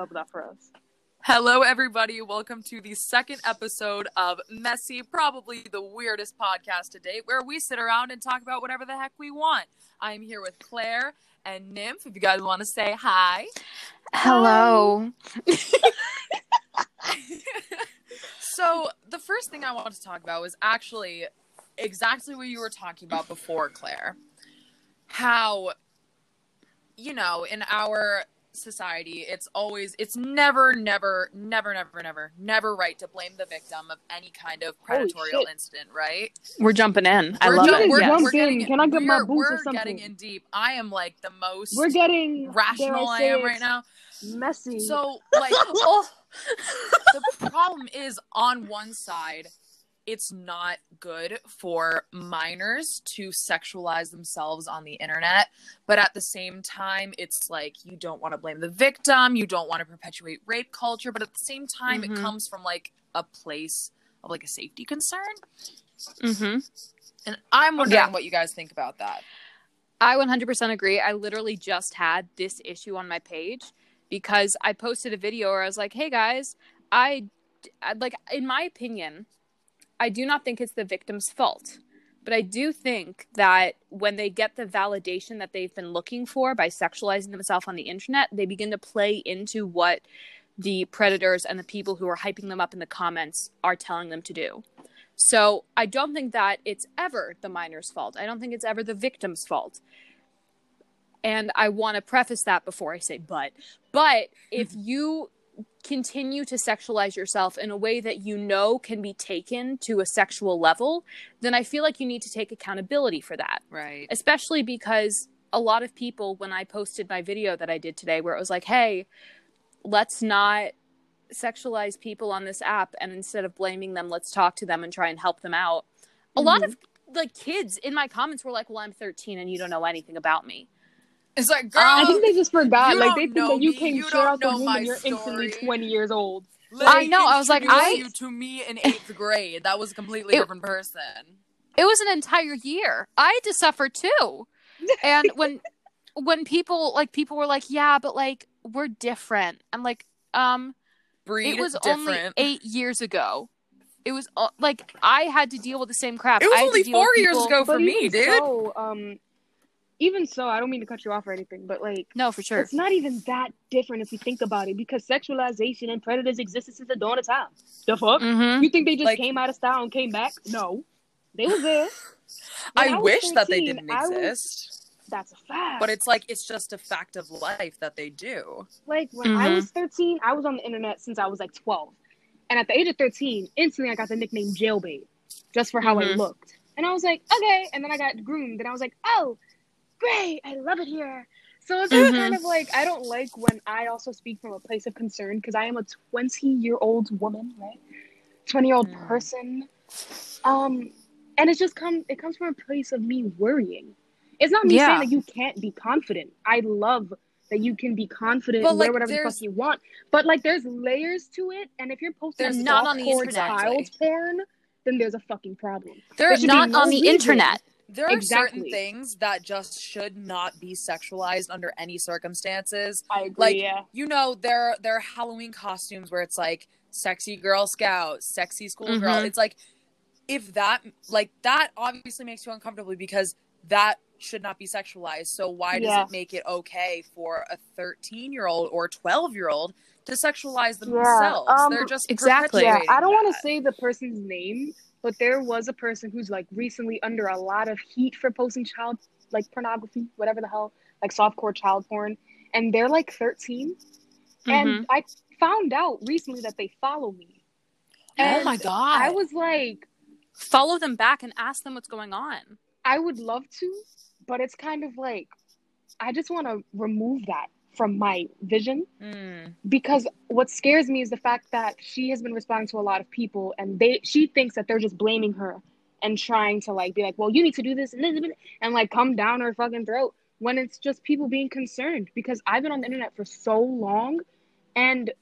Love that for us. Hello, everybody. Welcome to the second episode of Messy, probably the weirdest podcast to date, where we sit around and talk about whatever the heck we want. I'm here with Claire and Nymph. If you guys want to say hi. Hello. so, the first thing I want to talk about was actually exactly what you were talking about before, Claire. How, you know, in our society it's always it's never never never never never never right to blame the victim of any kind of predatorial incident right We're jumping in. I We're love ju- it. we're, Jump we're in. getting, Can I get my we're, boots or we're something? getting in deep i am like the most We're getting rational i, say am right now Messy. so like Oh. the problem is on one side it's not good for minors to sexualize themselves on the internet but at the same time it's like you don't want to blame the victim you don't want to perpetuate rape culture but at the same time Mhm. it comes from like a place of like a safety concern Mm-hmm. and i'm wondering Yeah. what you guys think about that I 100% agree. I literally just had this issue on my page because I posted a video where I was like, "Hey guys, I I- like in my opinion, I do not think it's the victim's fault." But I do think that when they get the validation that they've been looking for by sexualizing themselves on the internet, they begin to play into what the predators and the people who are hyping them up in the comments are telling them to do. So I don't think that it's ever the minor's fault. I don't think it's ever the victim's fault. And I want to preface that before I say but. But if you continue to sexualize yourself in a way that you know can be taken to a sexual level, then I feel like you need to take accountability for that. Right. Especially because a lot of people when i posted my video that i did today where it was like hey let's not sexualize people on this app and instead of blaming them let's talk to them and try and help them out. A lot mm-hmm. of like kids in my comments were like well i'm 13 and you don't know anything about me it's like girl I think they just forgot. Like they think that you me. came You straight out the womb and you're instantly 20 years old. I know, I was like, I- you to me in eighth grade. That was a completely It- different person. it was an entire year i had to suffer too and when when people like people were like yeah but like we're different i'm like um Breed it was only eight years ago. It was uh, like I had to deal with the same crap. it was I had to only four years ago for but me, dude. So, um, even so, I don't mean to cut you off or anything, but like, No, for sure. it's not even that different if you think about it, because sexualization and predators existed since the dawn of time. The fuck? Mm-hmm. You think they just Like- came out of style and came back? No, they was there. I, was wish that they didn't I was- exist, That's a fact. but it's like it's just a fact of life that they do. like when I Mhm. was 13, I was on the internet since I was like 12. And at the age of 13, instantly I got the nickname Jailbait just for how I Mhm. looked. And I was like, okay. And then I got groomed and I was like, oh, great. I love it here. So it's Mhm. kind of like, I don't like when I also speak from a place of concern because I am a 20 year old woman, right? 20 year old Mm. person. Um, and it's just come, it comes from a place of me worrying. It's not me Yeah. saying that you can't be confident. I love that you can be confident But, and wear like, whatever the fuck you want. But like there's layers to it, and if you're posting There's not on the internet. child porn, then there's a fucking problem. There, be Not no on the reason. internet. There are certain things that just should not be sexualized under any circumstances. I agree. Like, yeah. You know, there there are Halloween costumes where it's like sexy Girl Scout, sexy schoolgirl. Mhm. It's like if that like that obviously makes you uncomfortable because that should not be sexualized. So why does Yeah. it make it okay for a 13 year old or 12 year old to sexualize Yeah, themselves? um, They're just exactly. Yeah, I don't want to say the person's name, but there was a person who's like recently under a lot of heat for posting child like pornography, whatever the hell, like softcore child porn, and they're like 13. Mhm. And I found out recently that they follow me. Oh my god! I was like, follow them back and ask them what's going on. I would love to, but it's kind of like I just want to remove that from my vision Mm. because what scares me is the fact that she has been responding to a lot of people and they she thinks that they're just blaming her and trying to like be like, well, you need to do this and this and like come down her fucking throat when it's just people being concerned because I've been on the internet for so long and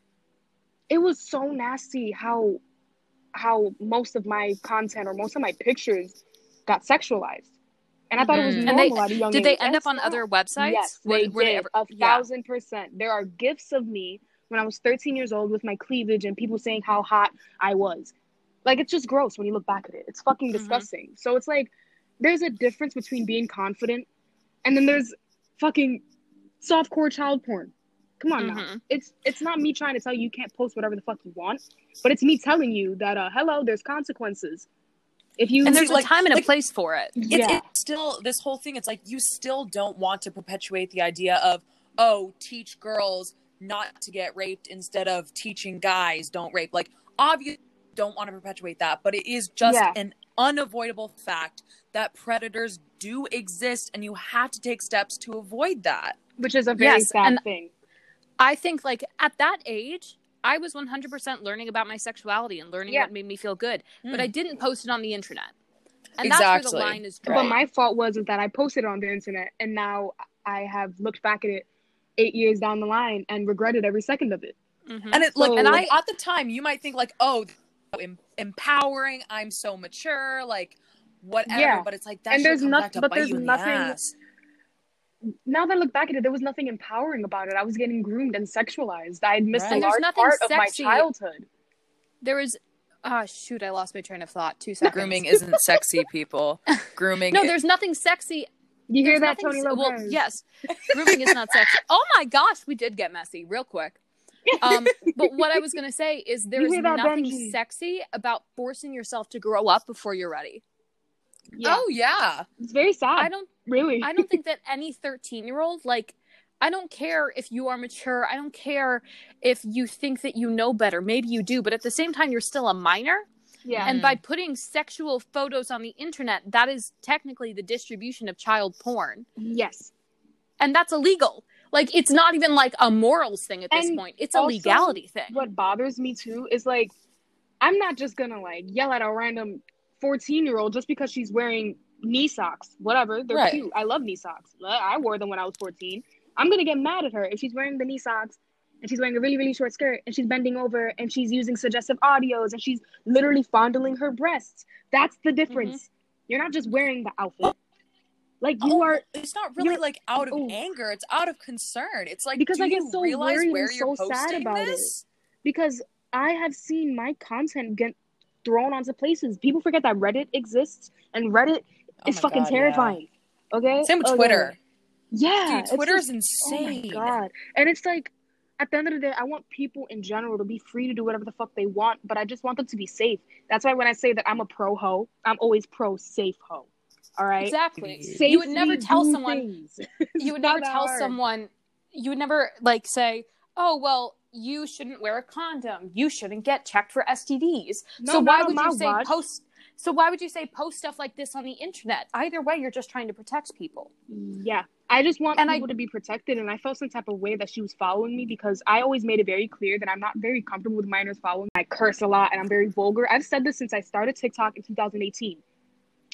it was so nasty how how most of my content or most of my pictures got sexualized. And I thought it was Mhm. normal And they- at a young Did age. they end up on other websites? Yes, Were- they were did. ever- a yeah. thousand percent. There are gifs of me when I was 13 years old with my cleavage and people saying how hot I was. Like it's just gross when you look back at it. It's fucking Mhm. disgusting. So it's like there's a difference between being confident and then there's fucking softcore child porn. Come on now. Mhm. It's it's not me trying to tell you you can't post whatever the fuck you want, but it's me telling you that uh hello, there's consequences. If you And there's like- a time and a place for it. it's, yeah. it's still this whole thing it's like you still don't want to perpetuate the idea of oh teach girls not to get raped instead of teaching guys don't rape like obviously don't want to perpetuate that but it is just Yeah. an unavoidable fact that predators do exist and you have to take steps to avoid that which is a very Yes, sad thing. I think like at that age, I was 100% learning about my sexuality and learning Yeah. what made me feel good, but Mm. I didn't post it on the internet. And that's where the line is But my fault was is that I posted it on the internet and now I have looked back at it eight years down the line and regretted every second of it. Mhm. and it like So- and And I I- at the time you might think like oh em- empowering i'm so mature like whatever Yeah. but it's like that And there's nothing but there's nothing- the ass. Now that I look back at it, there was nothing empowering about it. I was getting groomed and sexualized. I had missed Right. a there's large nothing part of my sexy- childhood. there was, ah, shoot, I lost my train of thought. Two seconds. grooming isn't sexy people grooming No, there's nothing sexy. You hear there's that, nothing Tony se- Lopez? Well, yes, grooming is not sexy. Oh my gosh, we did get messy real quick. Um, but what I was gonna say is there You is nothing Benji? sexy about forcing yourself to grow up before you're ready. Yeah. oh yeah It's very sad. I don't really. I don't think that any 13 year old, like, I don't care if you are mature. I don't care if you think that you know better. Maybe you do, but at the same time, you're still a minor. yeah. And by mm. putting sexual photos on the internet, that is technically the distribution of child porn. yes. And that's illegal. Like, it's not even like a morals thing at this And point, it's a also, legality thing. What bothers me too is like, I'm not just gonna like yell at a random 14 year old just because she's wearing knee socks. Whatever, they're Right. cute. I love knee socks. I wore them when I was 14. I'm gonna get mad at her if she's wearing the knee socks and she's wearing a really really short skirt and she's bending over and she's using suggestive audios and she's literally fondling her breasts. That's the mm-hmm. difference. You're not just wearing the outfit. Like you Oh, are it's not really like out of oh. anger it's out of concern it's like Because I get so realize worried where and you're so sad about this because I have seen my content get thrown onto places. People forget that Reddit exists and Reddit Oh is fucking God, yeah. terrifying. Okay? same with Okay. twitter Yeah. dude it's twitter's just- insane Oh my god. And it's like at the end of the day, I want people in general to be free to do whatever the fuck they want, but I just want them to be safe. That's why when I say that I'm a pro ho, I'm always pro safe ho. All right? Exactly. Safely you would never tell someone you would never tell hard. someone you would never like say oh well you shouldn't wear a condom you shouldn't get checked for stds No, so why would you say watch. post so why would you say post stuff like this on the internet either way you're just trying to protect people Yeah. I just want And I- people to be protected. And I felt some type of way that she was following me because I always made it very clear that I'm not very comfortable with minors following me. I curse a lot and I'm very vulgar. I've said this since I started TikTok in 2018.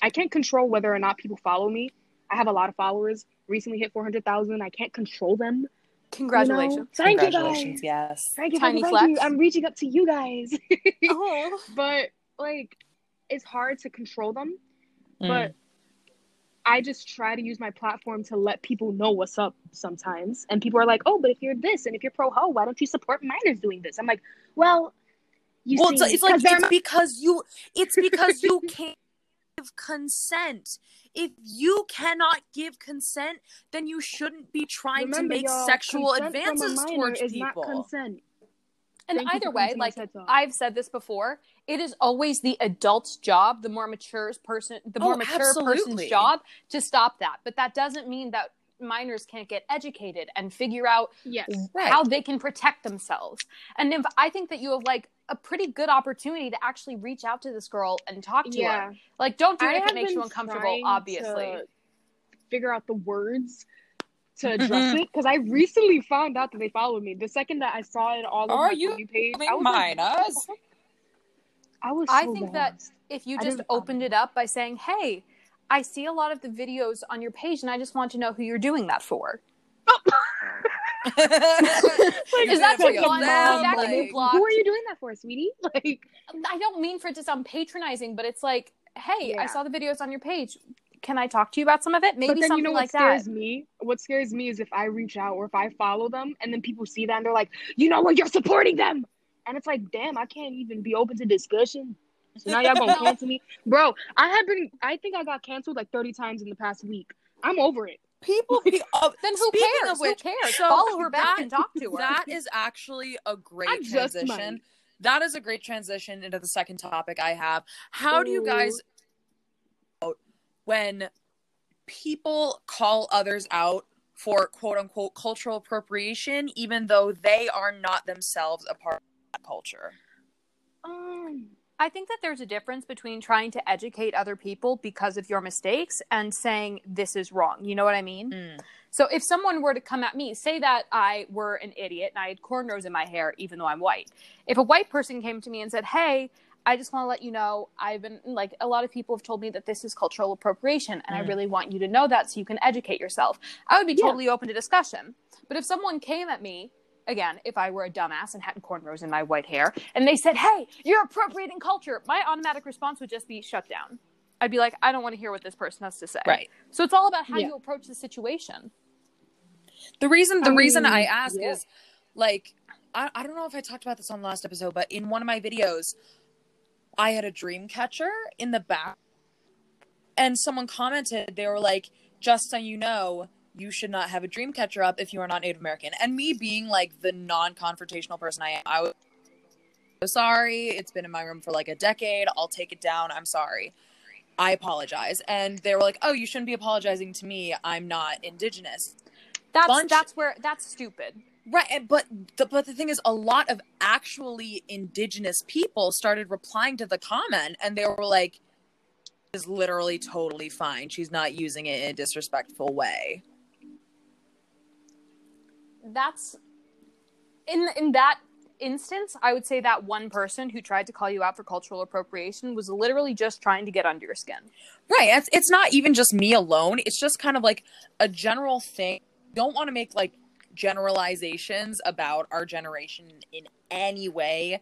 I can't control whether or not people follow me. I have a lot of followers. Recently hit 400,000. I can't control them. You know? congratulations Thank you guys. yes Thank you, Tiny thank you, thank you. I'm reaching up to you guys. oh but like, it's hard to control them. Mm. But I just try to use my platform to let people know what's up sometimes. And people are like, oh, but if you're this and if you're pro ho, why don't you support minors doing this? I'm like, well, you well, see, it's, it's like 'cause they're it's because you it's because you can't give consent. If you cannot give consent, then you shouldn't be trying remember, to make sexual consent from a advances towards is people. Not consent. and Thank either way like i've said this before it is always the adult's job the more mature person the oh, more Oh, mature absolutely. person's job to stop that but that doesn't mean that minors can't get educated and figure out Yes. Right. how they can protect themselves. And if I think that you have like a pretty good opportunity to actually reach out to this girl and talk to Yeah. her. Like, don't do it I if it makes you uncomfortable. Obviously, to figure out the words to address it because I recently found out that they followed me. The second that I saw it all over Are my you For You page, Following I was like, minors? I was. I so think that if you just opened it up by saying, "Hey, I see a lot of the videos on your page, and I just want to know who you're doing that for." Is Is that Such too a blunt? mom Is that moment. too blocked? Who are you doing that for, sweetie? Like, I don't mean for it to sound patronizing, but it's like, "Hey, I saw the videos on your page. can I talk to you about some of it? Maybe but then something you know what like that. scares me? What scares me is if I reach out or if I follow them and then people see that and they're like, you know what, you're supporting them. And it's like, damn, I can't even be open to discussion. So now y'all gonna cancel me. Bro, I have been I think I got canceled like 30 times in the past week. I'm over it. People be, uh, Then who cares? Which, who cares? so Follow her back that- and talk to her. That is actually a great I just transition. That is a great transition into the second topic I have. How do you guys when people call others out for quote unquote cultural appropriation, even though they are not themselves a part of that culture? Um I think that there's a difference between trying to educate other people because of your mistakes and saying this is wrong. You know what I mean? Mm. So if someone were to come at me, say that I were an idiot and I had cornrows in my hair, even though I'm white. If a white person came to me and said, "Hey," I just want to let you know I've been like a lot of people have told me that this is cultural appropriation and I Mm. really want you to know that so you can educate yourself. I would be Yeah. totally open to discussion. But if someone came at me, again, if I were a dumbass and had cornrows in my white hair and they said, "Hey, you're appropriating culture." My automatic response would just be shut down. I'd be like, "I don't want to hear what this person has to say." Right. So it's all about how Yeah. you approach the situation. The reason the I reason mean, I ask yeah. is like I, I don't know if I talked about this on the last episode, but in one of my videos, I had a dream catcher in the back and someone commented, they were like, just so you know, you should not have a dream catcher up if you are not Native American. And me being like the non-confrontational person I am, I was so sorry. It's been in my room for like a decade. I'll take it down. I'm sorry. I apologize. And they were like, "Oh, you shouldn't be apologizing to me. I'm not indigenous." That's Bunch- that's where that's stupid. Right, but the, but the thing is, a lot of actually indigenous people started replying to the comment, and they were like, "Is literally totally fine. She's not using it in a disrespectful way." That's in in that instance, I would say that one person who tried to call you out for cultural appropriation was literally just trying to get under your skin. Right, it's it's not even just me alone. It's just kind of like a general thing. Don't want to make like generalizations about our generation in any way,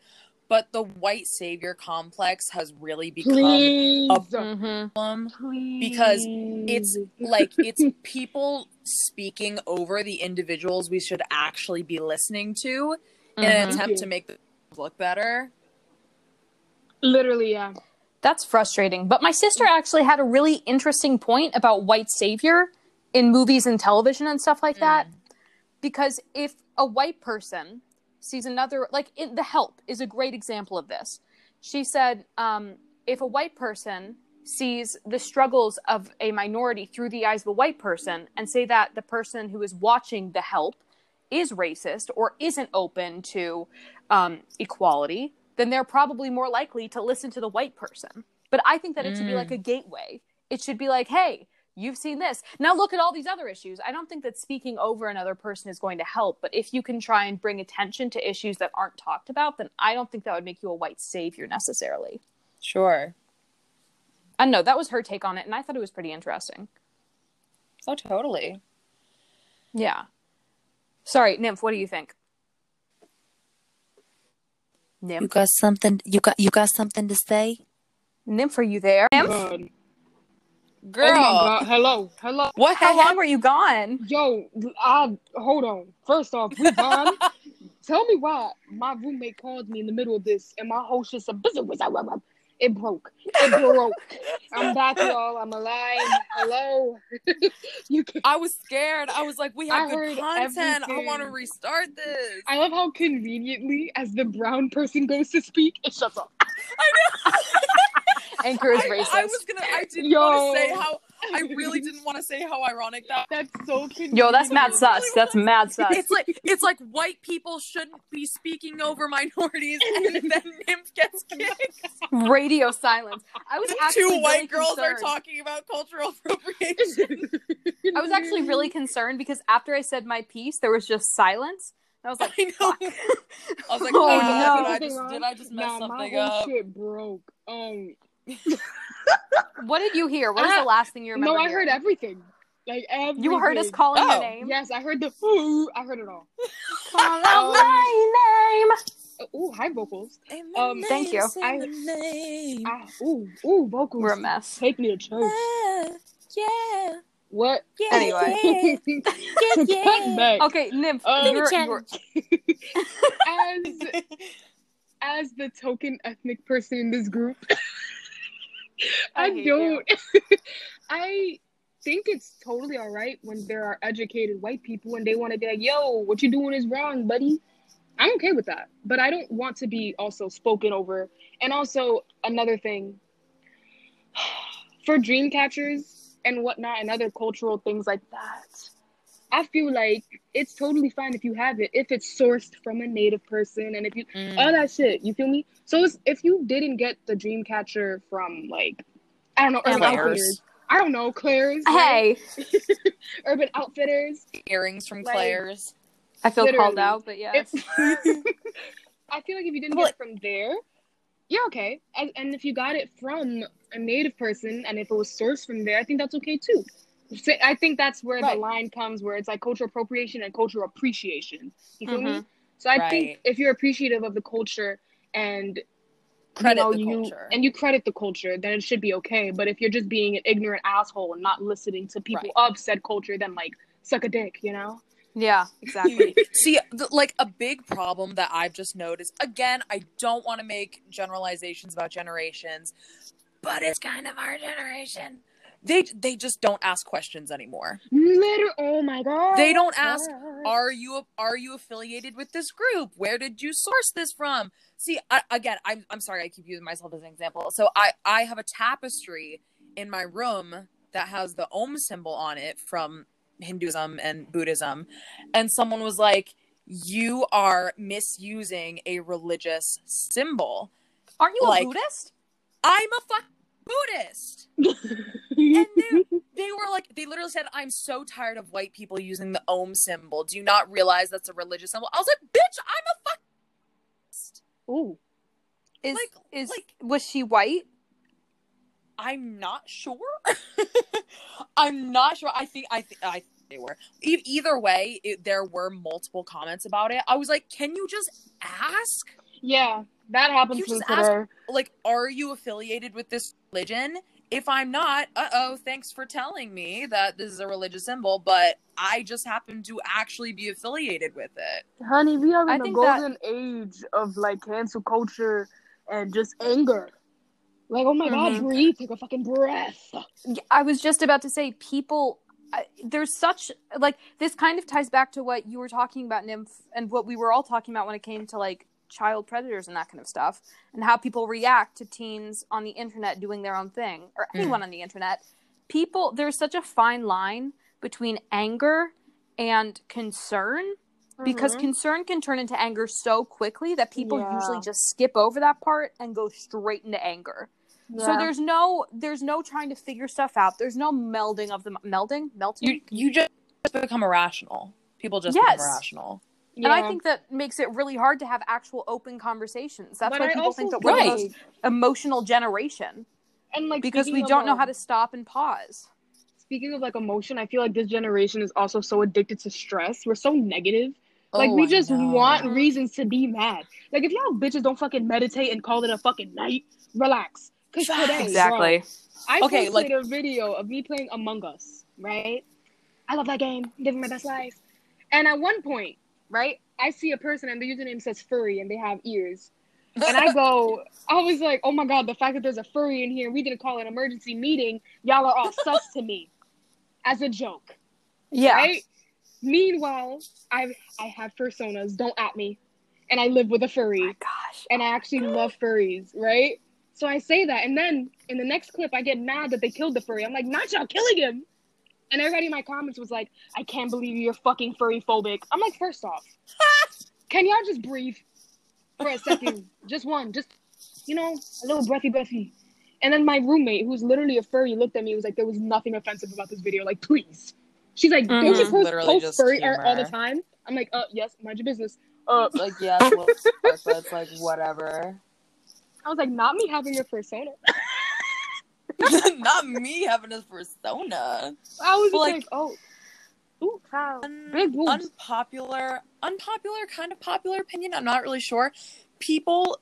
but the white savior complex has really become please, a Mm-hmm. problem. please. because it's like it's people speaking over the individuals we should actually be listening to in an Mhm. attempt to make them look better. literally yeah. That's frustrating. But my sister actually had a really interesting point about white savior in movies and television and stuff like that. Because if a white person sees another, like in, The Help is a great example of this. She said, um, if a white person sees the struggles of a minority through the eyes of a white person and say that the person who is watching The Help is racist or isn't open to um, equality, then they're probably more likely to listen to the white person. But I think that it should be Mm. like a gateway. It should be like, hey, you've seen this. Now look at all these other issues. I don't think that speaking over another person is going to help. But if you can try and bring attention to issues that aren't talked about, then I don't think that would make you a white savior necessarily. Sure. I don't know. That was her take on it. And I thought it was pretty interesting. Oh, totally. Yeah. Sorry, Nymph, what do you think? Nymph. You got something you got you got something to say? Nymph, are you there? Nymph? God. Girl, Oh my god. Hello. Hello. what How long were you gone? Yo, I hold on. First off, we gone. Tell me why my roommate called me in the middle of this and my host just said, it broke. It broke. I'm back, y'all. I'm alive. Hello. you can I was scared. I was like, we have I good content. I want to restart this. I love how conveniently, as the brown person goes to speak, it shuts off. Anchor is I, racist. I was gonna. I didn't Yo. want to say how. I really didn't want to say how ironic that. That's so convenient. Yo, that's mad sus. That's mad sus. It's like it's like white people shouldn't be speaking over minorities, and then Nymph gets kicked. Radio silence. I was actually Two really white girls are talking about cultural appropriation. I was actually really concerned because after I said my piece, there was just silence. And I was like, I know. fuck. I was like, Oh, ah, no. did I just did I just mess nah, my something whole up? shit broke. Um, what did you hear? What was the last thing you remember? no, I heard everything. Like everything. You heard us calling Oh. your name. Yes, I heard the ooh. I heard it all. Call out my name. Ooh, high vocals. Um, Thank you. I- name. Ah, ooh, ooh, vocals. We're a mess. Take me to church. Yeah. What? Yeah. Anyway. Yeah, yeah. Cut back. Okay, Nymph, Oh. you're, you're- as as the token ethnic person in this group, I I, don't. I think it's totally all right when there are educated white people and they want to be like, "Yo, what you doing is wrong, buddy." I'm okay with that, but I don't want to be also spoken over. And also another thing, for dream catchers and whatnot, and other cultural things like that. I feel like it's totally fine if you have it if it's sourced from a native person and if you Mm. all that shit. You feel me? So it's, if you didn't get the dream catcher from like I don't know Urban Claire's. Outfitters, I don't know Claire's, right? hey, Urban Outfitters. Earrings from Like- Claire's. I feel called out, but yeah. I feel like if you didn't Well- get it from there, you're okay. And, and if you got it from a native person and if it was sourced from there, I think that's okay too. So I think that's where Right. the line comes where it's like cultural appropriation and cultural appreciation. You feel me? Mhm. So I Right. think if you're appreciative of the culture and Credit you know, the you, culture. and you credit the culture, then it should be okay. But if you're just being an ignorant asshole and not listening to people Right. of said culture, then like suck a dick, you know? Yeah, exactly. See, the, like a big problem that I've just noticed. Again, I don't want to make generalizations about generations, but it's kind of our generation. They they just don't ask questions anymore. Liter oh my god. They don't ask, Are you are you affiliated with this group? Where did you source this from? See, I, again, I'm I'm sorry I keep using myself as an example. So I I have a tapestry in my room that has the Om symbol on it from Hinduism and Buddhism, and someone was like, "You are misusing a religious symbol." Aren't you a Buddhist? I'm a fuck Buddhist. And they, they were like, they literally said, I'm so tired of white people using the Om symbol. Do you not realize that's a religious symbol? I was like, bitch, I'm a fuck. Ooh. Is like- is like- was she white? I'm not sure. I'm not sure. I think, I think, I think they were. E- either way, it, there were multiple comments about it. I was like, can you just ask? Yeah, that happens You just ask- today. Like, are you affiliated with this religion? If I'm not, uh oh, thanks for telling me that this is a religious symbol, but I just happen to actually be affiliated with it. Honey, we are I in the think that- golden age of like cancel culture and just anger. Like, oh my god, Mhm. breathe, take a fucking breath. I was just about to say people I- there's such like this kind of ties back to what you were talking about nymph and what we were all talking about when it came to like child predators and that kind of stuff and how people react to teens on the internet doing their own thing or anyone on the internet people there's such a fine line between anger and concern because Mhm. concern can turn into anger so quickly that people Yeah. usually just skip over that part and go straight into anger so there's no there's no trying to figure stuff out. There's no melding of them melding, melting. You you just become irrational. People just Yes. become irrational. And I think that makes it really hard to have actual open conversations. That's But why I people think that feel we're the most emotional generation and like because we don't know how um, to stop and pause. Speaking of like emotion, I feel like this generation is also so addicted to stress. We're so negative. Like Oh, we just want reasons to be mad. Like if y'all bitches don't fucking meditate and call it a fucking night, relax. Cause today, Exactly. bro, I Okay, posted like- a video of me playing Among Us, right? I love that game, living my best life. And at one point, right, I see a person and the username says furry and they have ears. And I go, I was like, oh my god, the fact that there's a furry in here, we didn't call an emergency meeting, y'all are all sus to me. As a joke. Yeah. Right? Meanwhile, I I have personas, don't at me. And I live with a furry. Gosh. And I actually love furries, right? So I say that, and then in the next clip, I get mad that they killed the furry. I'm like, not y'all killing him. And everybody in my comments was like, I can't believe you're fucking furry phobic. I'm like, first off, can y'all just breathe for a second? just one, just, you know, a little breathy, breathy. And then my roommate, who's literally a furry, looked at me and was like, there was nothing offensive about this video. Like, please. She's like, don't you post, post just furry art all the time? I'm like, uh, yes, mind your business. Uh, like yeah, it's a little dark, but it's like whatever. I was like, not me having your persona. Not me having a persona. I was Like- like, oh, ooh, wow, Un- big boobs. unpopular, unpopular, kind of popular opinion. I'm not really sure. People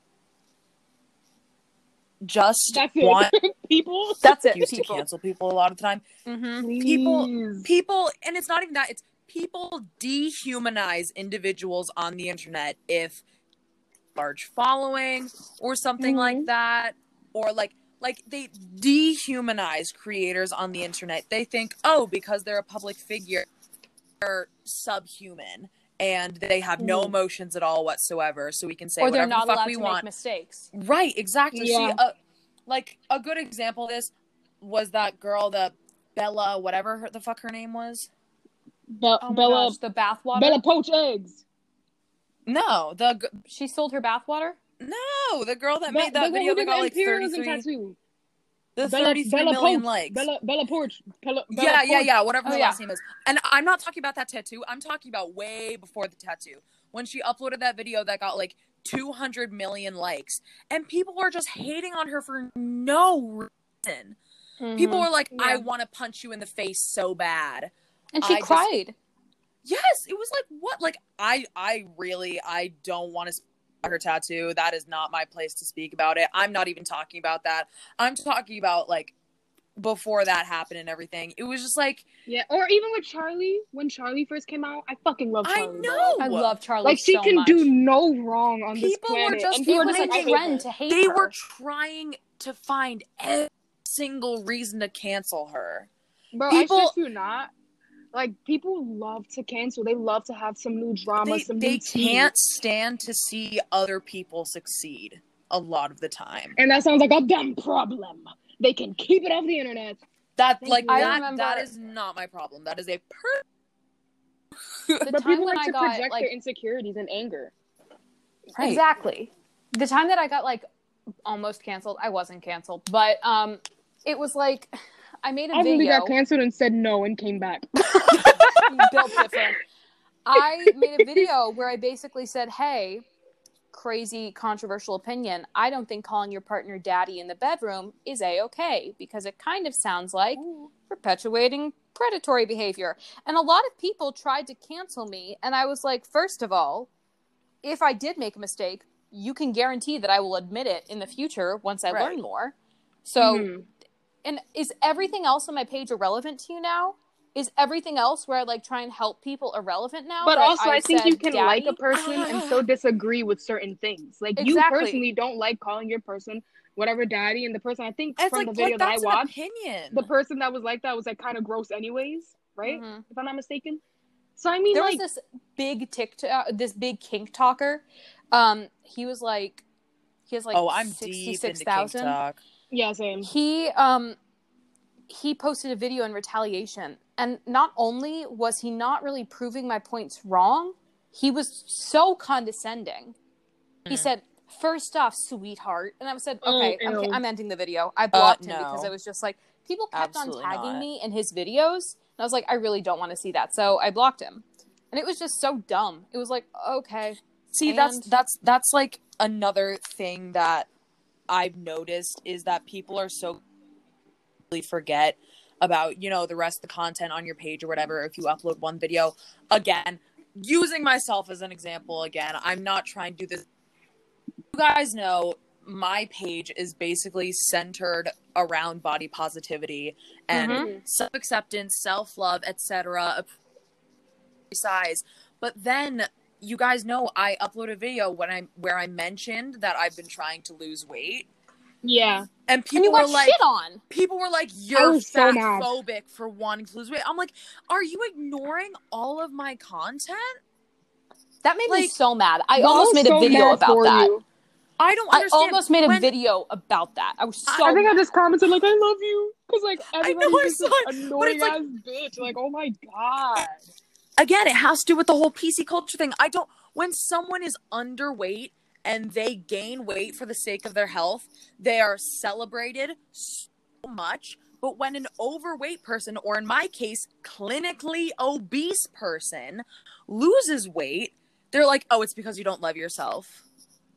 just That's it. want people. That's it. used to cancel people a lot of the time. hmm People- People, and it's not even that. It's people dehumanize individuals on the internet if large following or something like that, or like like they dehumanize creators on the internet. They think, oh, because they're a public figure, they're subhuman and they have no Mhm. emotions at all whatsoever. So we can say Or they're whatever not the fuck we want. make mistakes. Right, exactly. See, uh, like a good example of this was that girl, the Bella, whatever her, the fuck her name was. Be- Oh Bella, gosh, the bathwater. Bella poach eggs. No, the g- She sold her bathwater. no, the girl that made that the video that got like 33, tattoo. the Bella- 33 Bella million Poarch. likes. Bella, Bella Poarch. Bella, Bella yeah, yeah, yeah, whatever Oh, her yeah. last name is. And I'm not talking about that tattoo. I'm talking about way before the tattoo. When she uploaded that video that got like 200 million likes. And people were just hating on her for no reason. People mm-hmm. were like, I want to punch you in the face so bad. and she I just- cried. Yes, it was like what? Like I I really I don't want to speak about her tattoo. That is not my place to speak about it. I'm not even talking about that. I'm talking about like before that happened and everything. It was just like Yeah, or even with Charli, when Charli first came out, I fucking love I Charli. bro. know. I love Charli. Like she so can much. do no wrong on this People were planet. just and people were are just just like, I hate trend to hate they her. were trying to find every single reason to cancel her. Bro, people- I shit you not. Like people love to cancel. They love to have some new drama. They, some they new can't stand to see other people succeed a lot of the time. And that sounds like a dumb problem. They can keep it off the internet. That Thank like you. That remember- that is not my problem. That is a per the but time people when like I to got project like their insecurities and anger. Right. exactly the time that I got like almost canceled. I wasn't canceled, but um, it was like I made a I really video. got canceled and said no and came back. built different. I made a video where I basically said, "Hey, crazy controversial opinion. I don't think calling your partner daddy in the bedroom is a okay because it kind of sounds like perpetuating predatory behavior." And a lot of people tried to cancel me, and I was like, first of all, if I did make a mistake, you can guarantee that I will admit it in the future once I Right. learn more. So, Mhm. And is everything else on my page irrelevant to you now? Is everything else where I like try and help people irrelevant now? But also, I, think you can daddy? like a person and still disagree with certain things. Like you personally don't like calling your person whatever daddy, and the person I think It's from like, the video like that I watched, opinion. the person that was like that was like kind of gross, anyways, right? Mhm. If I'm not mistaken. So I mean, There like, was this big TikTok, this big kink talker. Um, he was like, he has like oh, I'm deep sixty into six King thousand. Talk. yeah, same. he um he posted a video in retaliation and not only was he not really proving my points wrong he was so condescending he Mhm. said first off sweetheart and i said Oh, okay I'm. I'm ending the video i blocked him no. because i was just like people kept Absolutely on tagging not. me in his videos and i was like i really don't want to see that so i blocked him and it was just so dumb it was like okay See, that's that's that's like another thing that I've noticed is that people are so forget about you know the rest of the content on your page or whatever. If you upload one video, again, using myself as an example, again, I'm not trying to do this. You guys know my page is basically centered around body positivity and Mhm. self acceptance, self love, etc. Size, but then you guys know I upload a video when I where I mentioned that I've been trying to lose weight, Yeah, and and people you were like, shit on people were like, "You're so phobic for wanting to lose weight." I'm like, "Are you ignoring all of my content?" that made me so mad i almost made a video about that you. I don't I almost made a when- video about that. I was so. I think I just commented like, "I love you," because like everybody's I just like, but annoying it's like- ass bitch. Like, oh my god. Again, it has to do with the whole PC culture thing. I don't when someone is underweight and they gain weight for the sake of their health, they are celebrated so much. But when an overweight person, or in my case, clinically obese person, loses weight, they're like, "Oh, it's because you don't love yourself.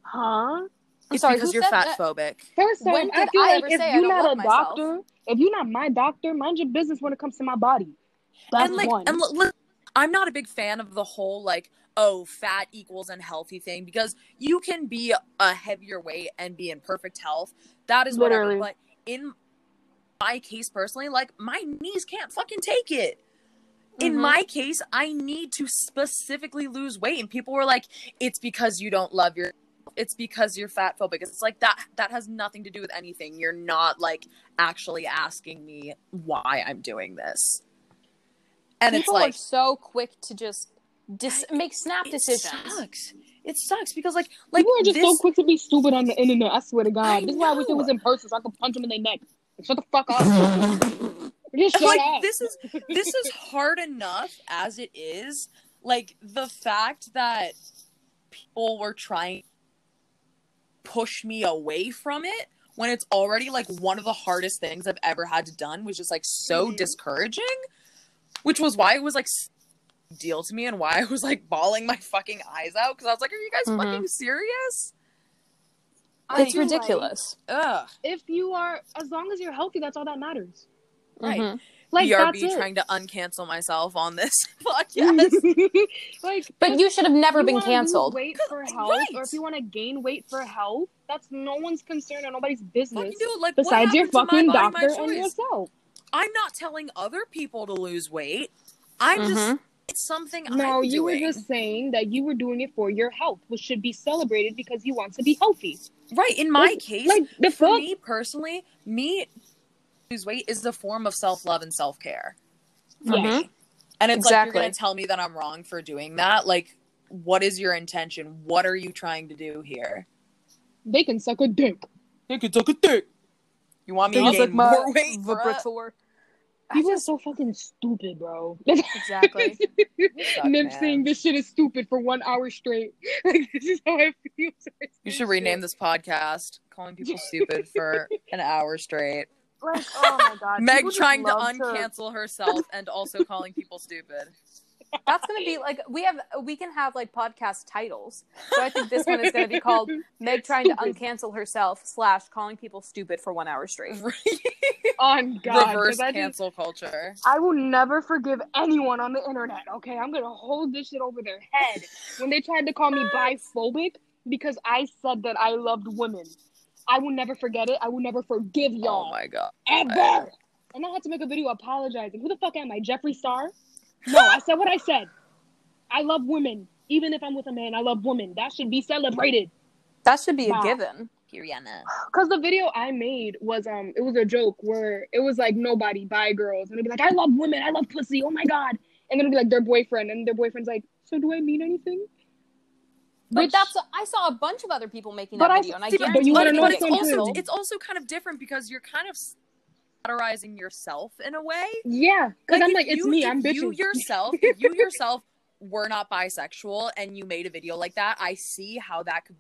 Huh? I'm It's sorry, because you're said fat phobic." First off, When I did feel I like ever if say I you're don't not love a myself? doctor, if you're not my doctor, mind your business when it comes to my body. That's and like one. and look, look, I'm not a big fan of the whole like oh, fat equals unhealthy thing because you can be a heavier weight and be in perfect health. That is whatever. Literally. But in my case personally, like my knees can't fucking take it. In Mhm. my case, I need to specifically lose weight, and people were like, "It's because you don't love your." It's because you're fat phobic. It's like that. That has nothing to do with anything. You're not like actually asking me why I'm doing this. And it's People like are so quick to just dis- make snap decisions. it decisions. sucks. It sucks because like like People are just this, so quick to be stupid on the internet. I swear to God. I this is why I wish it was in person so I could punch them in their neck. Shut the fuck up. just shut like up. this is this is hard enough as it is. Like the fact that people were trying to push me away from it when it's already like one of the hardest things I've ever had to done was just like so Mhm. discouraging. Which was why it was like deal to me and why I was like bawling my fucking eyes out because I was like, "Are you guys Mhm. fucking serious?" I It's like ridiculous. Ugh. if you are, as long as you're healthy, that's all that matters. Right. Mhm. Like BRB that's it. trying to uncancel myself on this podcast. like, But you should have never been canceled. Wait for health, Right. or if you want to gain weight for health, that's no one's concern or nobody's business. Fucking do. Like, Besides your happened to my fucking body, doctor and yourself. I'm not telling other people to lose weight. I'm just Mhm. it's something No, I'm you were just saying that you were doing it for your health, which should be celebrated because you want to be healthy. right. In my Like- case, Like the for fuck. me personally, me lose weight is the form of self love and self care. For Yes. me. And it's like you're gonna tell me that I'm wrong for doing that. Like, what is your intention? What are you trying to do here? They can suck a dick. They can suck a dick. You want me to Sounds gain like my more weight? bruh? vibrator. I People are so fucking stupid, bro. exactly. suck, Nip saying this shit is stupid for one hour straight. Like this is how I feel. You should rename this podcast "Calling People Stupid" for an hour straight. Like, oh my god. Meg people trying to love uncancel herself and also calling people stupid. That's gonna be like we have we can have like podcast titles. So I think this one is gonna be called Meg trying to uncancel herself slash calling people stupid for one hour straight. on God. 'cause Reverse I, just- cancel culture. I will never forgive anyone on the internet. Okay, I'm gonna hold this shit over their head when they tried to call me biphobic because I said that I loved women. I will never forget it. I will never forgive Oh y'all Oh my god. ever. And I had to make a video apologizing. Who the fuck am I, Jeffree Star? No, I said what I said. I love women. Even if I'm with a man, I love women. That should be celebrated. That should be a given. Rihanna. Cause the video I made was um it was a joke where it was like nobody bi girls and it'd be like I love women I love pussy oh my god and then it'd be like their boyfriend and their boyfriend's like so do I mean anything? But Which- that's I saw a bunch of other people making But that I- video, and I see, but guarantee you wanna they know but it's also it's also kind of different because you're kind of satirizing yourself in a way. yeah, because I'm if like it's you- me if I'm You bitching. yourself, if you yourself were not bisexual and you made a video like that, I see how that could.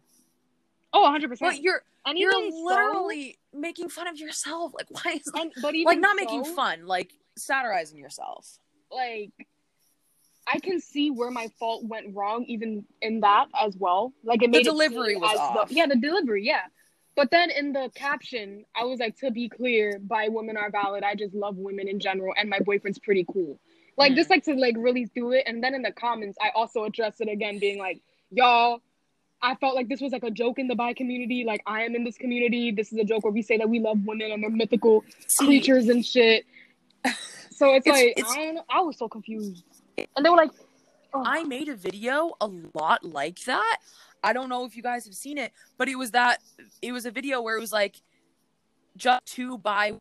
oh 100 percent. But you're And you're even so- literally making fun of yourself. Like why is and, but even like not making fun, like satirizing yourself. like I can see where my fault went wrong, even in that as well. Like it The made it delivery seem was as though- off. yeah, the delivery, yeah. But then in the caption, I was like, to be clear, bi women are valid. I just love women in general, and my boyfriend's pretty cool. Like Hmm. just like to like really do it. And then in the comments, I also addressed it again, being like, y'all. I felt like this was like a joke in the bi community. Like I am in this community. This is a joke where we say that we love women and they're mythical See, creatures and shit. So it's, It's- like it's- I don't know. I was so confused, and they were like, oh, I made a video a lot like that. I don't know if you guys have seen it, but it was that it was a video where it was like just two bi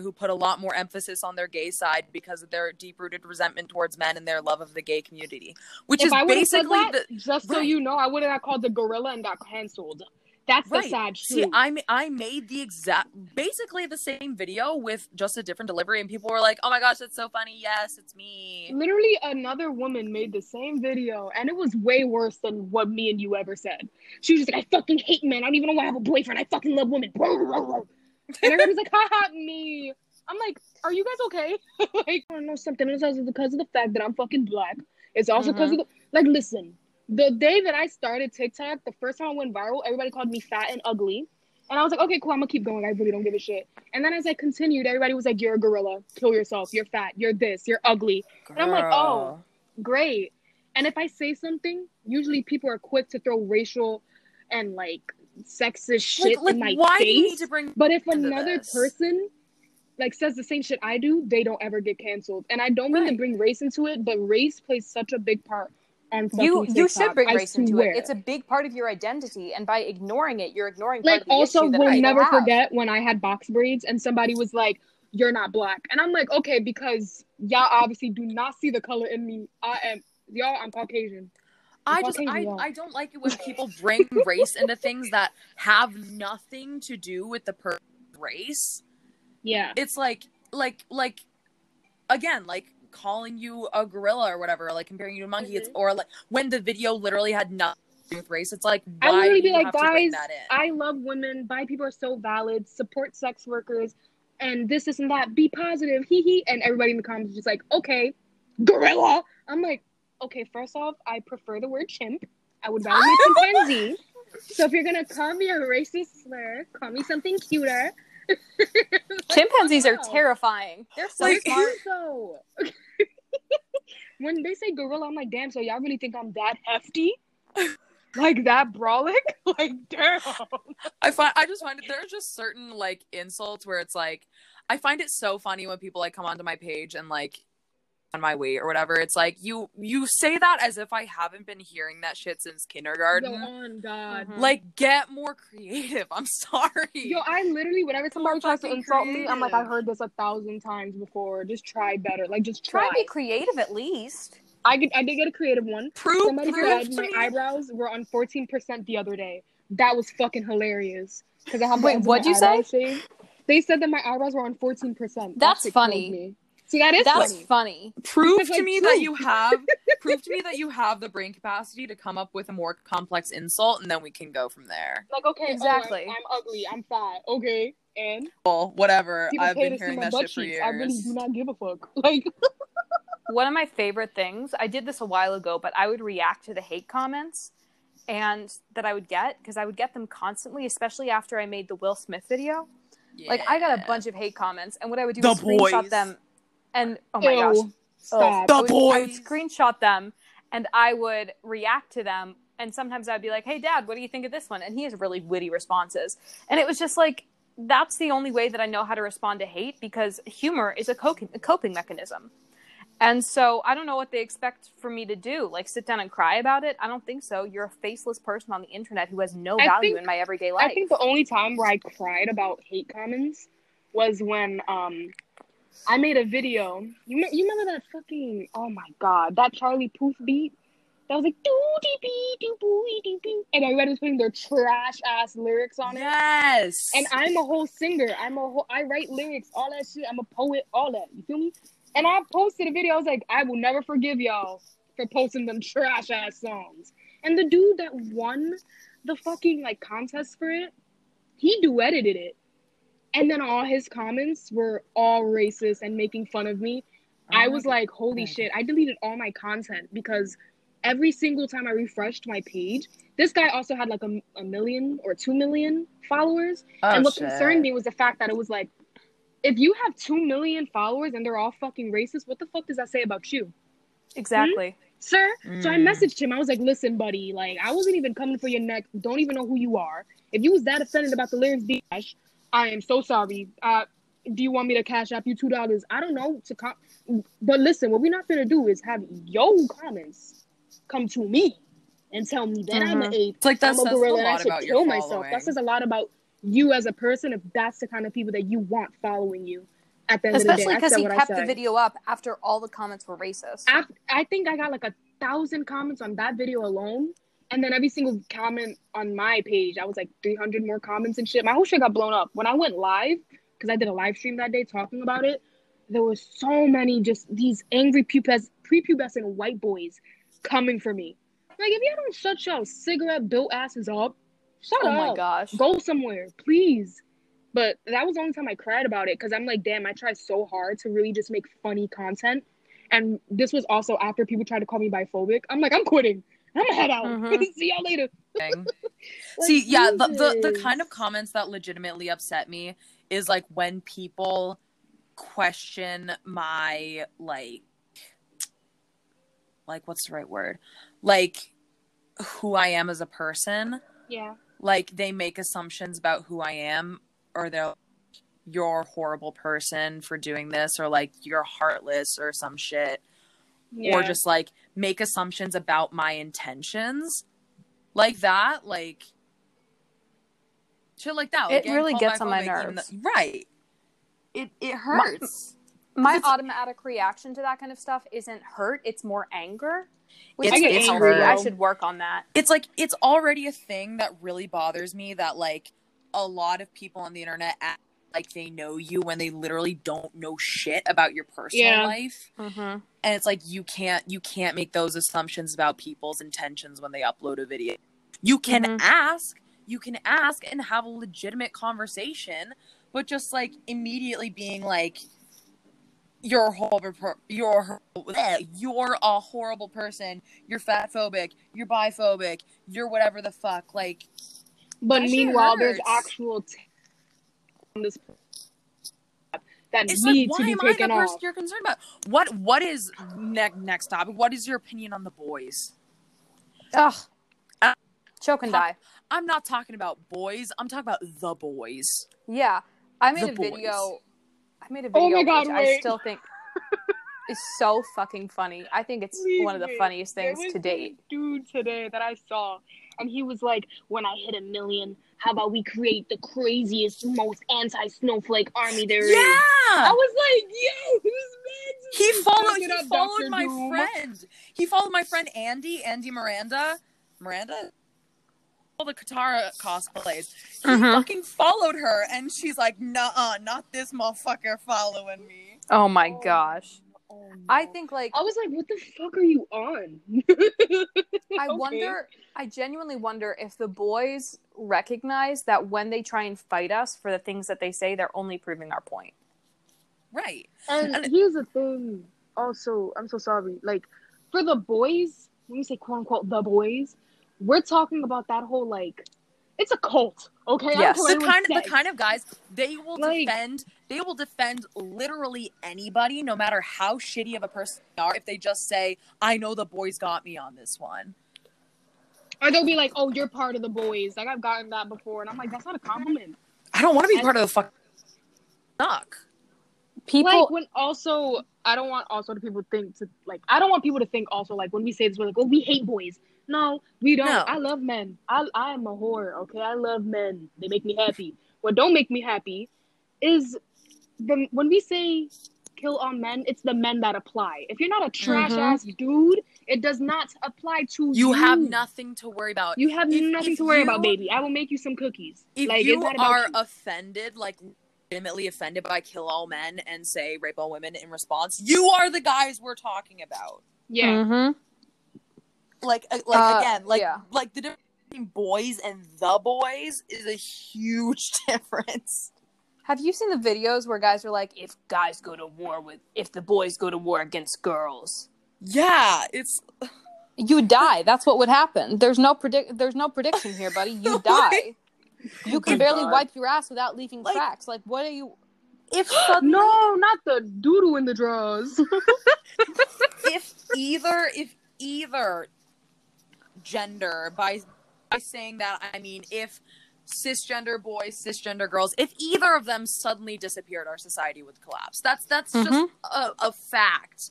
who put a lot more emphasis on their gay side because of their deep rooted resentment towards men and their love of the gay community, which if is I would have said basically that, the just so you know, I would have got called the gorilla and got canceled. That's the right. sad See. I I made the exact basically the same video with just a different delivery, and people were like, "Oh my gosh, that's so funny! Yes, it's me." Literally, another woman made the same video, and it was way worse than what me and you ever said. She was just like, "I fucking hate men. I don't even know why I have a boyfriend. I fucking love women." And everybody's like, "Haha, me." I'm like, "Are you guys okay?" like, I don't know something. It's also because of the fact that I'm fucking black. It's also because of mm-hmm. the like. Listen, the day that I started TikTok, the first time I went viral, everybody called me fat and ugly. And I was like, okay, cool, I'm gonna keep going. I really don't give a shit. And then as I continued, everybody was like, you're a gorilla, kill yourself, you're fat, you're this, you're ugly. And I'm like, oh. Great. And if I say something, usually people are quick to throw racial and like sexist shit like, like in my why face. do you need to bring But if another this? person like says the same shit I do, they don't ever get canceled. And I don't mean to bring race into it, but race plays such a big part on You fucking you should bring I race into it. It's a big part of your identity, and by ignoring it, you're ignoring part like of the also issue that we'll people never have. forget when I had box braids and somebody was like, You're not black. And I'm like, okay, because y'all obviously do not see the color in me. I am y'all, I'm Caucasian. I I'm just I, y'all. I don't like it when people bring race into things that have nothing to do with the per race. Yeah. It's like like like again like calling you a gorilla or whatever, like comparing you to a monkey. It's mm-hmm. or like when the video literally had nothing to do with race. It's like I literally be like, have to bring guys. I love women. Bi people are so valid. Support sex workers, and this, this, and that. Be positive. Hee hee. And everybody in the comments is just like, okay, gorilla. I'm like, okay. First off, I prefer the word chimp. I would rather be chimpanzee. So if you're gonna call me a racist slur, call me something cuter. Like, Chimpanzees are terrifying. They're so Like- smart. So when they say gorilla, I'm like, damn. So y'all really think I'm that hefty? Like that brolic? Like damn. I find I just find it there's just certain like insults where it's like I find it so funny when people like come onto my page and like on my weight or whatever. It's like you you say that as if I haven't been hearing that shit since kindergarten. Yo, on God. Mhm. Like get more creative. I'm sorry. Yo, I literally, whenever somebody tries to fucking insult me, I'm like, I creative. heard this a thousand times before. Just try better. Like, just Try try. to be creative at least. I did, I did get a creative one. prove Somebody prove said to my me. eyebrows were on 14% the other day. That was fucking hilarious. Because I have the Wait, what'd you say? eyebrows shaved. They said that my eyebrows were on 14%. That That's shit funny. Killed me. See, that is That's funny. funny. prove Because, to like, me prove. that you have prove to me that you have the brain capacity to come up with a more complex insult and then we can go from there. Like, okay, oh, Exactly. I'm, I'm ugly. I'm fat. Okay. And Well, whatever. people I've been hearing that butt shit for years. I really do not give a fuck. Like, One of my favorite things, I did this a while ago, but I would react to the hate comments and that I would get because I would get them constantly, especially after I made the Will Smith video. Like I got a bunch of hate comments, and what I would do The is screenshot boys. them, and oh my ew. gosh, Stop. The I would, I would boys. screenshot them, and I would react to them. And sometimes I'd be like, "Hey, Dad, what do you think of this one?" And he has really witty responses, and it was just like that's the only way that I know how to respond to hate because humor is a coping, a coping mechanism. And so I don't know what they expect for me to do, like sit down and cry about it. I don't think so. You're a faceless person on the internet who has no value think- in my everyday life. I think the only time where I cried about hate comments was when um I made a video. You you remember that fucking oh my god that Charlie Puth beat that was like doo dee bee doo boo doo boo and everybody was putting their trash ass lyrics on it. Yes. And I'm a whole singer. I'm a whole, I write lyrics, all that shit. I'm a poet, all that. You feel me? And I posted a video. I was like, I will never forgive y'all for posting them trash ass songs. And the dude that won the fucking like contest for it, he duetted it. And then all his comments were all racist and making fun of me. Oh I was like, holy shit. I deleted all my content because every single time I refreshed my page, this guy also had like a, a million or two million followers. Oh, and what shit. concerned me was the fact that it was like, if you have two million followers and they're all fucking racist, what the fuck does that say about you? exactly. Sir? So I Mm. messaged him. I was like, listen, buddy, like I wasn't even coming for your neck. Don't even know who you are. If you was that offended about the lyrics, Dash, I am so sorry. Uh do you want me to Cash App you two dollars? I don't know to com but listen, what we're not gonna do is have your comments come to me and tell me that I'm an ape. It's like that I'm a says a gorilla and I lot should about kill myself. That says a lot about you as a person if that's the kind of people that you want following you at the end Especially of the day. I because he kept the video up after all the comments were racist. I, I think I got like a thousand comments on that video alone. And then every single comment on my page, I was like 300 more comments and shit. My whole shit got blown up. When I went live, because I did a live stream that day talking about it, there was so many just these angry pubes, prepubescent white boys coming for me. Like, if you don't shut your cigarette built asses up, shut oh up. my gosh. Go somewhere, please. But that was the only time I cried about it because I'm like, damn, I tried so hard to really just make funny content. And this was also after people tried to call me biphobic. I'm like, I'm quitting. I'm gonna head out. Mhm. See y'all later. Like, See, yeah, the, the the kind of comments that legitimately upset me is like when people question my like like what's the right word like who i am as a person Yeah. like they make assumptions about who i am or they're you're a horrible person for doing this or like you're heartless or some shit yeah. or just like make assumptions about my intentions like that like shit like that It getting really gets on my nerves. though- right it it hurts My It's- automatic reaction to that kind of stuff isn't hurt; it's more anger. Which It's- is it's healthy. hurt. I should work on that. it's like it's already a thing that really bothers me that like a lot of people on the internet act like they know you when they literally don't know shit about your personal Yeah. life. Mm-hmm. and it's like you can't you can't make those assumptions about people's intentions when they upload a video. You can Mhm. ask you can ask and have a legitimate conversation but just like immediately being like you're a horrible per- you're you're a horrible person. You're fat phobic. You're biphobic. You're whatever the fuck. Like But meanwhile, there's actual t- this that it's need why to be am I the taken person you're concerned about what what is next next topic what is your opinion on the boys Ugh. Uh, Choke and talk- die. I'm not talking about boys. I'm talking about the boys. Yeah, I made The a boys. video. I made a video. Oh my God, which I still think is so fucking funny. I think it's Please one of the wait. funniest things was to this date. Dude today that I saw, and he was like, "When I hit a million, how about we create the craziest, most anti-snowflake army there is?" Yeah! I was like, "Yo, this man." He followed. He up followed Dr. my Doom. friend. He followed my friend Andy. Andy Miranda. Miranda. All the Katara cosplays. He Mhm. fucking followed her, and she's like, "Nah, not this motherfucker following me." Oh my Oh. gosh. Oh, no. I think like I was like, "What the fuck are you on?" I Okay. wonder I genuinely wonder if the boys recognize that when they try and fight us for the things that they say, they're only proving our point. Right. And And- here's the thing. Also, I'm so sorry. Like for the boys, when we say quote unquote the boys, we're talking about that whole like, it's a cult. Okay. Yes. The kind of the kind of guys they will Like- defend. They will defend literally anybody, no matter how shitty of a person they are. If they just say, "I know the boys got me on this one." Or they'll be like, "Oh, you're part of the boys." Like I've gotten that before, and I'm like, "That's not a compliment." I don't want to be And- part of the fuck. Suck. People like when also, I don't want also to people think to like, I don't want people to think also like when we say this, we're like, "Oh, we hate boys." No, we don't. No. I love men. I I am a whore. Okay, I love men. They make me happy. What don't make me happy is the when we say kill all men, it's the men that apply. If you're not a trash Mhm. ass dude, it does not apply to you. You have nothing to worry about. You have If- nothing if to worry you- about, baby. I will make you some cookies. If like, you it's not about are you. offended, like legitimately offended by kill all men and say rape all women in response, you are the guys we're talking about. yeah. Mhm. Like, uh, like Uh, again, like, yeah. like the difference between boys and the boys is a huge difference. Have you seen the videos where guys are like, if guys go to war with, if the boys go to war against girls, Yeah, it's you die. That's what would happen. There's no predict. There's no prediction here, buddy. You die. You can barely God. wipe your ass without leaving Like- cracks. Like, what are you? if suddenly No, not the doodoo in the drawers. if either if either gender by by saying that I mean if cisgender boys, cisgender girls, if either of them suddenly disappeared, our society would collapse. That's that's just Mhm. a, a fact.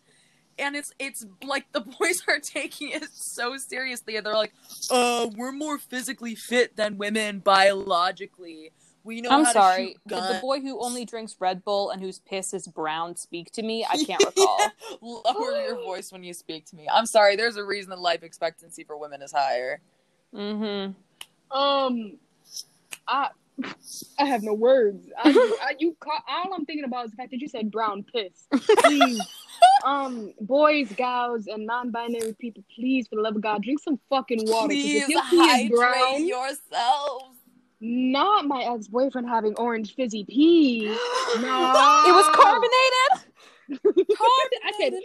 And it's it's like the boys are taking it so seriously and they're like, uh, we're more physically fit than women biologically. We know I'm how sorry. to shoot Did the boy who only drinks Red Bull and whose piss is brown speak to me? I can't recall. Lower your voice when you speak to me. I'm sorry. There's a reason the life expectancy for women is higher. mm-hmm. um, I I have no words. I, I, you ca- all I'm thinking about is the fact that you said brown piss. Please, um, boys, gals, and non-binary people, please, for the love of God, drink some fucking water. 'cause Please if your pee is hydrate brown, yourselves. Not my ex-boyfriend having orange fizzy pee. No, It was carbonated. I said Carbonated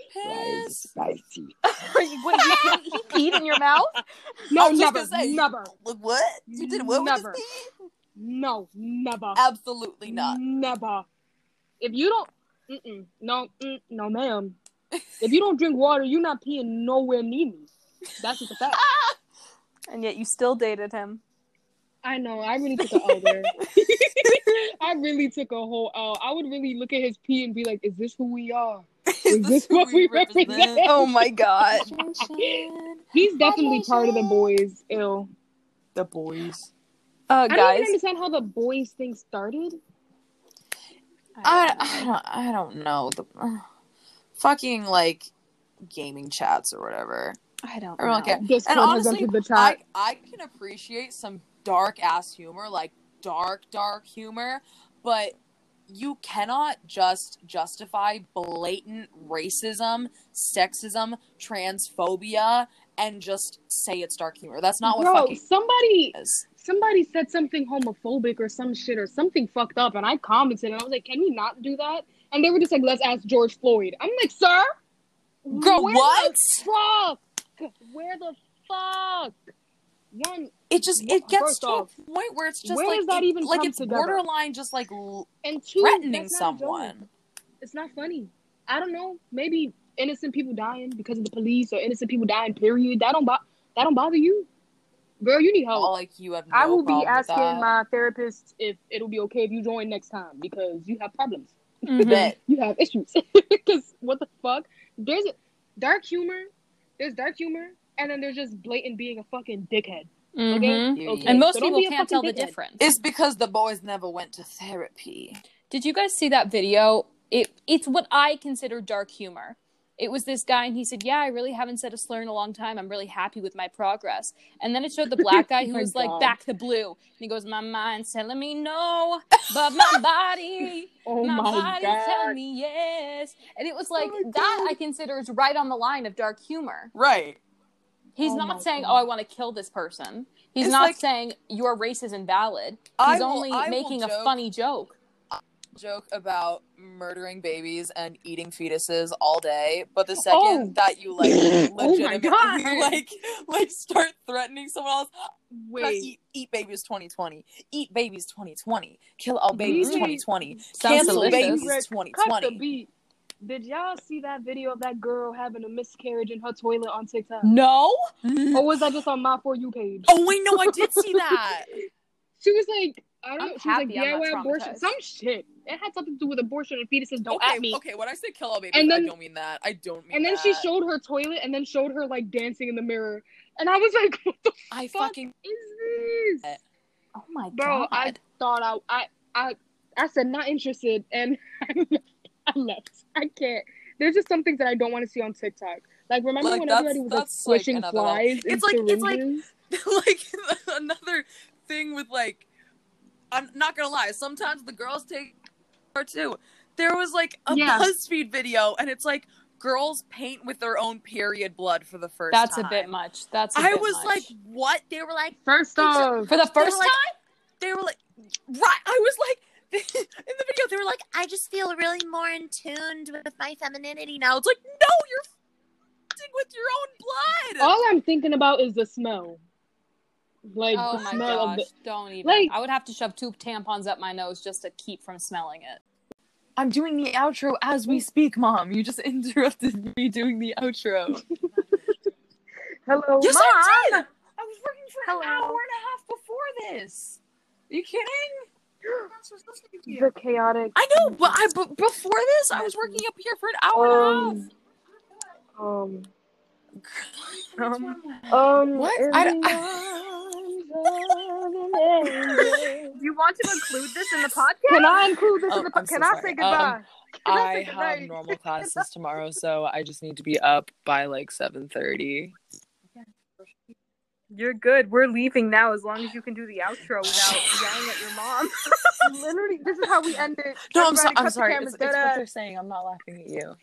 piss. spicy. Are you- he, he peed in your mouth? No, I was just never, say, never, what? You did what Never. with this pee? no, never. Absolutely not. Never. If you don't, mm-mm, no, mm, no, ma'am. If you don't drink water, you're not peeing nowhere near me. That's just a fact. And yet you still dated him. I know. I really took an L there. I really took a whole L. I would really look at his pee and be like, "Is this who we are? Is this what we represent?" Oh my god. He's definitely part of the boys. Ill. the boys. Uh, I don't guys. even understand how the boys thing started. I, I don't I don't know the uh, fucking like gaming chats or whatever. I don't I don't know. get- Discord And honestly, entered the I. I can appreciate some dark ass humor, like dark dark humor, but you cannot just justify blatant racism, sexism, transphobia, and just say it's dark humor. That's not Bro, what fucking somebody is. somebody said something homophobic or some shit or something fucked up, and I commented and I was like, "Can we not do that?" And they were just like, "Let's ask George Floyd." I'm like, "Sir, Girl, where what? The fuck? Where the fuck? One It just it gets to off, a point where it's just where like that it- even like it's together? borderline just like and two, threatening that's not a joke. someone. It's not funny. I don't know. Maybe innocent people dying because of the police or innocent people dying. Period. That don't bo- that don't bother you, girl. You need help. All like you have. No I will be asking my therapist if it'll be okay if you join next time because you have problems. Mhm. You have issues. Because what the fuck? There's dark humor. There's dark humor, and then there's just blatant being a fucking dickhead. Mhm. Period. Okay. And most So people can't tell the dickhead. difference. It's because the boys never went to therapy. Did you guys see that video? It it's what I consider dark humor. It was this guy, and he said, "Yeah, I really haven't said a slur in a long time. I'm really happy with my progress." And then it showed the black guy who My was like God. back to blue, and he goes, "My mind's telling me no, but my body, Oh my, my, body's telling me yes." And it was like my that. God. I consider is right on the line of dark humor. Right. He's Oh not saying, God. "Oh, I want to kill this person." He's It's not like- saying your race is invalid. He's will- only I making a joke- funny joke. Joke about murdering babies and eating fetuses all day, but the second Oh. that you like Oh legitimately God. like like start threatening someone else, Wait. eat, eat babies 2020, eat babies 2020, kill all babies 2020, cancel delicious. babies 2020. Did y'all see that video of that girl having a miscarriage in her toilet on TikTok? No. Or was that just on my for you page? Oh wait, no, I did see that. She was like, I don't I'm know. She was like, yeah, I'm abortion, some shit. It had something to do with abortion and fetuses. Don't okay, at me. okay. When I say kill all babies, And then- I don't mean that. I don't mean And then that. she showed her toilet and then showed her like dancing in the mirror. And I was like, what the I fuck fucking is this? Eh. Oh my Bro, god. I thought I, I, I, I said not interested, and I. I can't. There's just some things that I don't want to see on TikTok. Like remember Like, when that's- everybody was like that's, like, swishing another flies? It's in like- it's like- like another thing with like I'm not gonna lie, sometimes the girls take part too. There was like a Yeah. BuzzFeed video and it's like girls paint with their own period blood for the first That's time. a bit much. That's a I bit was much. like, what? They were like First off, for the they first like- time. they were like right I was like in the video they were like, I just feel really more in tuned with my femininity now. It's like, no, you're f***ing with your own blood. all I'm thinking about is the smell. Like Oh the my smell gosh! of the. Don't even. like- I would have to shove two tampons up my nose just to keep from smelling it. I'm doing the outro as we speak, Mom. You just interrupted me doing the outro. Hello, Yes, Mom. I did. I was working for Hello. an hour and a half before this. Are you kidding? The chaotic. I know, but I b- before this, I was working up here for an hour and Um, a half. um, um. What? in I the don't- arms of an angel. You want to include this in the podcast? Can I include this Oh, in the? I'm Can so I say goodbye? Um, Can I say have goodnight? normal classes tomorrow, so I just need to be up by like seven thirty. You're good. We're leaving now as long as you can do the outro without yelling at your mom. Literally, this is how we end it. No, I'm, so- I'm sorry. cameras, It's, it's dead what ass. they're saying. I'm not laughing at you.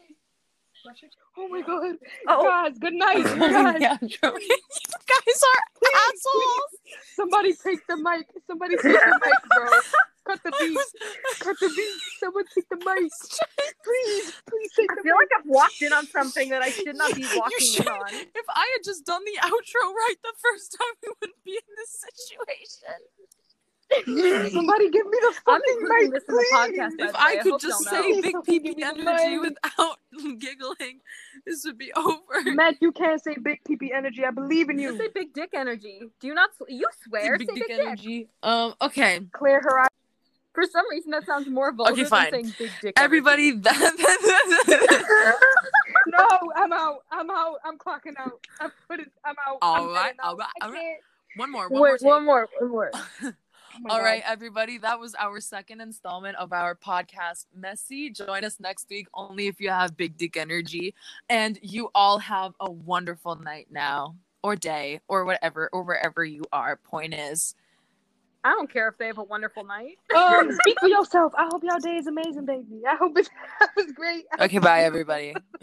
Oh my god. Oh. Guys, good night. Guys, the you guys are assholes. somebody take the mic. Somebody take the mic, bro. Cut the beat. Cut the beat. Someone take the mic. Please, please take the I feel like I've walked in on something that I should not be You walking should- in on. If I had just done the outro right the first time, we wouldn't be in this situation. Somebody give me the fucking mic, this in the please. podcast. If the I could hope just y'all know. say big Someone give peepee energy mic. without giggling, this would be over. Matt, you can't say big peepee energy. I believe in You you. say big dick energy. Do you not? You swear? big say dick big dick. energy. Um. Okay. Clear her eyes. For some reason, that sounds more vulgar Okay, fine. than saying big dick. Everybody. That, No, I'm out. I'm out. I'm clocking out. I'm putting. I'm out. All I'm right, All right. All right. one more. One more. Take. one more. One more. Oh All God. right, everybody. That was our second installment of our podcast, Messy. Join us next week only if you have big dick energy. And you all have a wonderful night now, or day, or whatever, or wherever you are. Point is. I don't care if they have a wonderful night. Um, speak for yourself. I hope y'all day is amazing, baby. I hope it was great. Okay, bye, everybody.